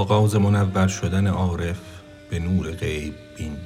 آغاز منور شدن عارف به نور غیب بین.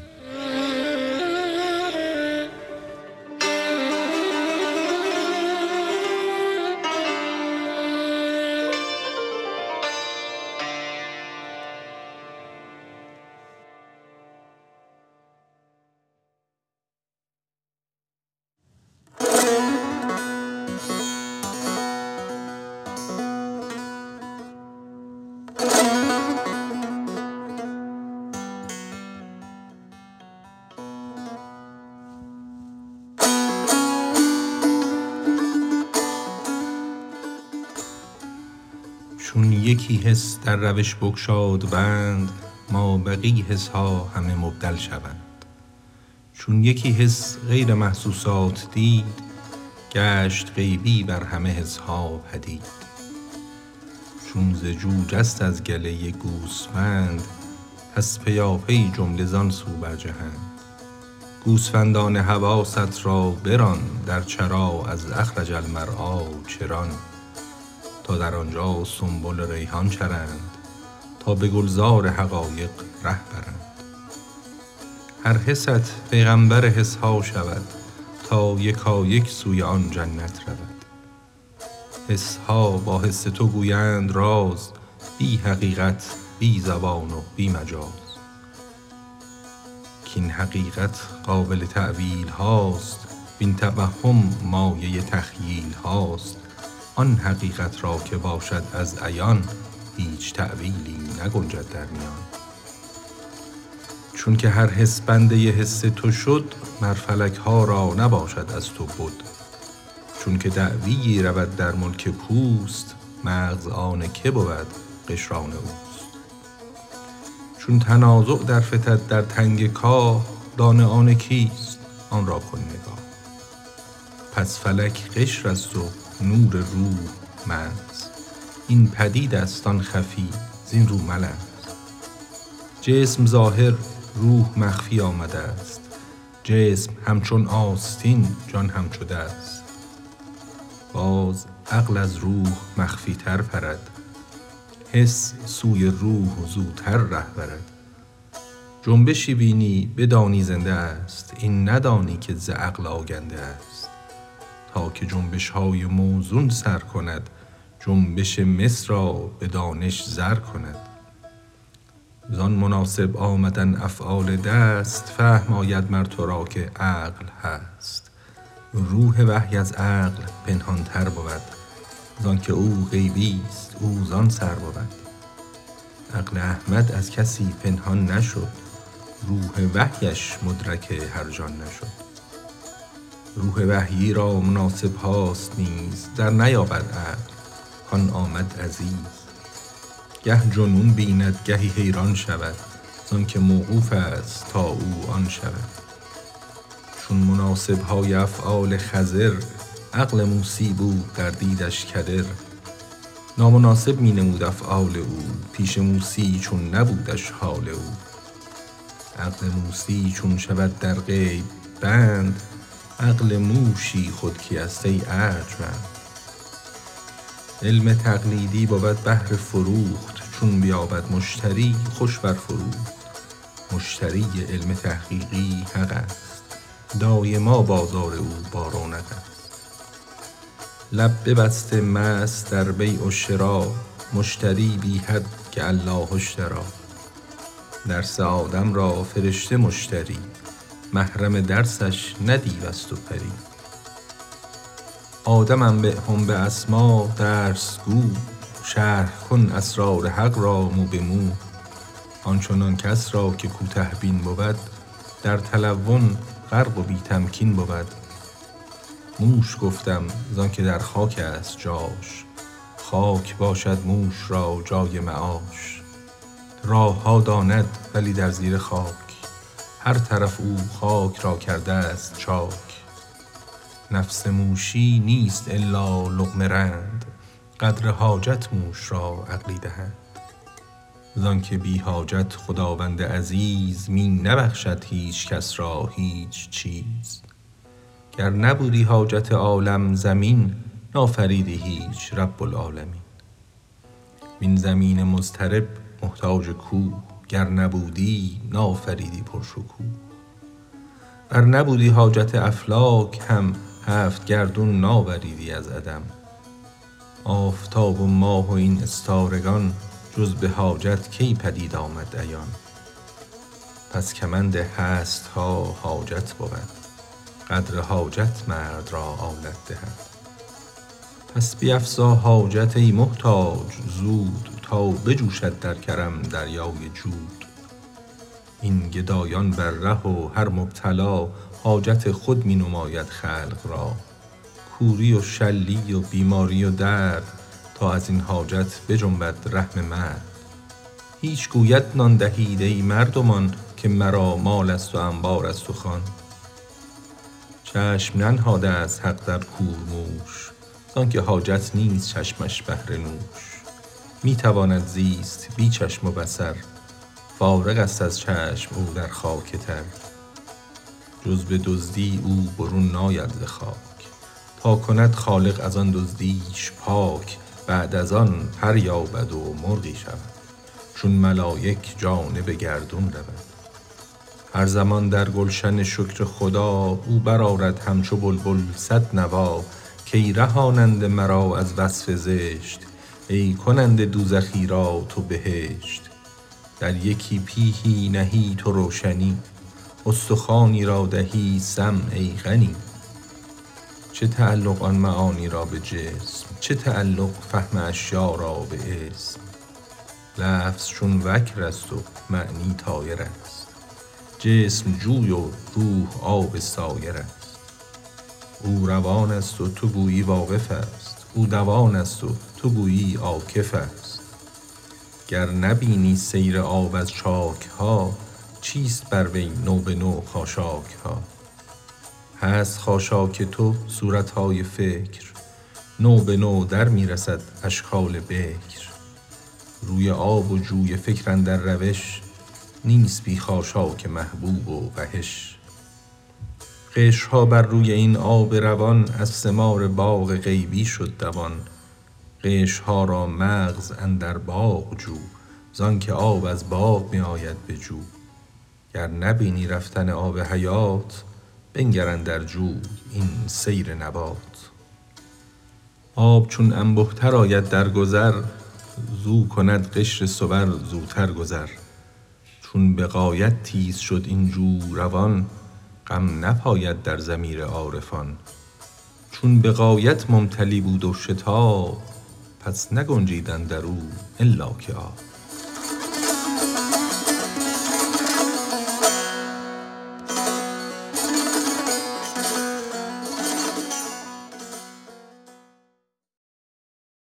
چون یکی حس در روش بگشاد بند مابقی حس ها همه مبدل شوند. چون یکی حس غیر محسوسات دید گشت غیبی بر همه حس ها پدید. چون ز جست از گله گوسفند پس پیاپی جمله زان سو برجهند. گوسفندان حواست را بران در چرا از اخرج المرعی چران. تا در آنجا سنبل ریحان چرند تا به گلزار حقایق ره برند. هر حست پیغامبر حس ها شود تا یکایک سوی آن جنت رود. حس ها با حس تو گویند راز بی حقیقت بی زبان و بی مجاز. کاین حقیقت قابل تأویل هاست وین توهم مایه تخییل هاست. آن حقیقت را که باشد از عیان هیچ تأویلی نگنجد در میان. چون که هر حس بنده حس تو شد مر فلک ها را نباشد از تو بد. چون که دعویی رود در ملک پوست مغز آن که بود قشر آن اوست. چون تنازع درفتد در تنگ کاه دانه آن کیست؟ آن را کن نگاه. پس فلک قشر است و نور روح مغز این پدید است آن خفی زین رو ملغز جسم ظاهر روح مخفی آمده ست جسم همچون آستین جان همچو دست. باز عقل از روح مخفی تر پرد. حس سوی روح زوتر ره برد جنبشی بینی بدانی زنده است. این ندانی که ز عقل آگنده است. تا که جنبش های موزون سر کند جنبش مس را به دانش زر کند. زان مناسب آمدن افعال دست فهم آید مر تو را که عقل هست. روح وحی از عقل پنهان تر بود زانک او غیبی ست او زان سر بود. عقل احمد از کسی پنهان نشد. روح وحیش مدرک هر جان نشد. روح وحیی را مناسب هاست نیز در نیابد عقل کان آمد عزیز. گه جنون بیند گهی حیران شود زانک موقوف است تا او آن شود. چون مناسب های افعال خضر عقل موسی بود در دیدش کدر. نامناسب می نمود افعال او پیش موسی چون نبودش حال او. عقل موسی چون شود در غیب بند عقل موشی خود کیست ای ارجمند علم تقلیدی بود بهر فروخت چون بیابد مشتری خوش بر فروخت. مشتری علم تحقیقی حق است دایما بازار او با رونق است. لب ببسته مست در بیع و شری مشتری بی حد که الله اشتری. درس آدم را فرشته مشتری محرم درسش نه دیو است و پری. آدم انبیهم باسما درس گو شرح کن اسرار حق را مو به مو. آن چنان کس را که کوته بین بود در تلون غرق و بی تمکین بود. موش گفتم زانک در خاک است جاش. خاک باشد موش را جای معاش. راه ها داند ولی در زیر خاک. هر طرف او خاک را کرده ست چاک. نفس موشی نیست الا لقمه رند. قدر حاجت موش را عقلی دهند. زانک بی حاجت خداوند عزیز می نبخشد هیچ کس را هیچ چیز. گر نبودی حاجت عالم زمین نافریدی هیچ رب العالمین. وین زمین مضطرب محتاج کو گر نبودی نافریدی پرشکوه. ور نبودی حاجت افلاک هم هفت گردون ناوریدی از عدم. آفتاب و ماه و این استارگان جز به حاجت کی پدید آمد عیان. پس کمند هست ها حاجت بود. قدر حاجت مرد را آلت دهد. پس بیفزا حاجت ای محتاج زود تا بجوشد در کرم دریای جود. این گدایان بر ره و هر مبتلا حاجت خود می نماید خلق را. کوری و شلی و بیماری و درد تا از این حاجت بجنبد رحم مرد. هیچ گوید نان دهید ای مردمان که مرا مال است و انبار است و خوان. چشم ننهاده است حق در کورموش زانکه حاجت نیست چشمش بهر نوش. می تواند زیست بی چشم و بصر فارغ است از چشم او در خاک تر. جز به دزدی او برون ناید ز خاک. تا کند خالق از آن دزدیش پاک بعد از آن پر یابد و مرغی شود. چون ملایک جانب گردون رود. هر زمان در گلشن شکر خدا او برآرد همچو بلبل صد نوا کای رهاننده مرا از وصف زشت ای کننده دوزخی را تو بهشت در یکی پیهی نهی تو روشنی استخوانی را دهی سمع ای غنی. چه تعلق آن معانی را به جسم چه تعلق فهم اشیا را به اسم؟ لفظ چون وکر است و معنی طایر است جسم جوی و روح آب سایر است. او روان است و تو گویی واقف است. او دوان است و تو گویی عاکف است. گر نبینی سیر آب از چاک ها چیست بر وی نو به نو خاشاک ها هست خاشاک تو صورت های فکر. نو به نو در می رسد اشکال بکر. روی آب و جوی فکر اندر روش نیست بی خاشاک محبوب و وحش قشر ها بر روی این آب روان از ثمار باغ غیبی شد دوان. قشر ها را مغز اندر باغ جو زانکه آب از باغ می آید به جو. گر نبینی رفتن آب حیات بنگر اندر جوی این سیر نبات. آب چون انبه تر آید در گذر زو کند قشر صور زوتر گذر. چون به غایت تیز شد این جو روان غم نپاید در ضمیر عارفان. چون به غایت ممتلی بود و شتاب پس نگنجید اندر او الا که آب.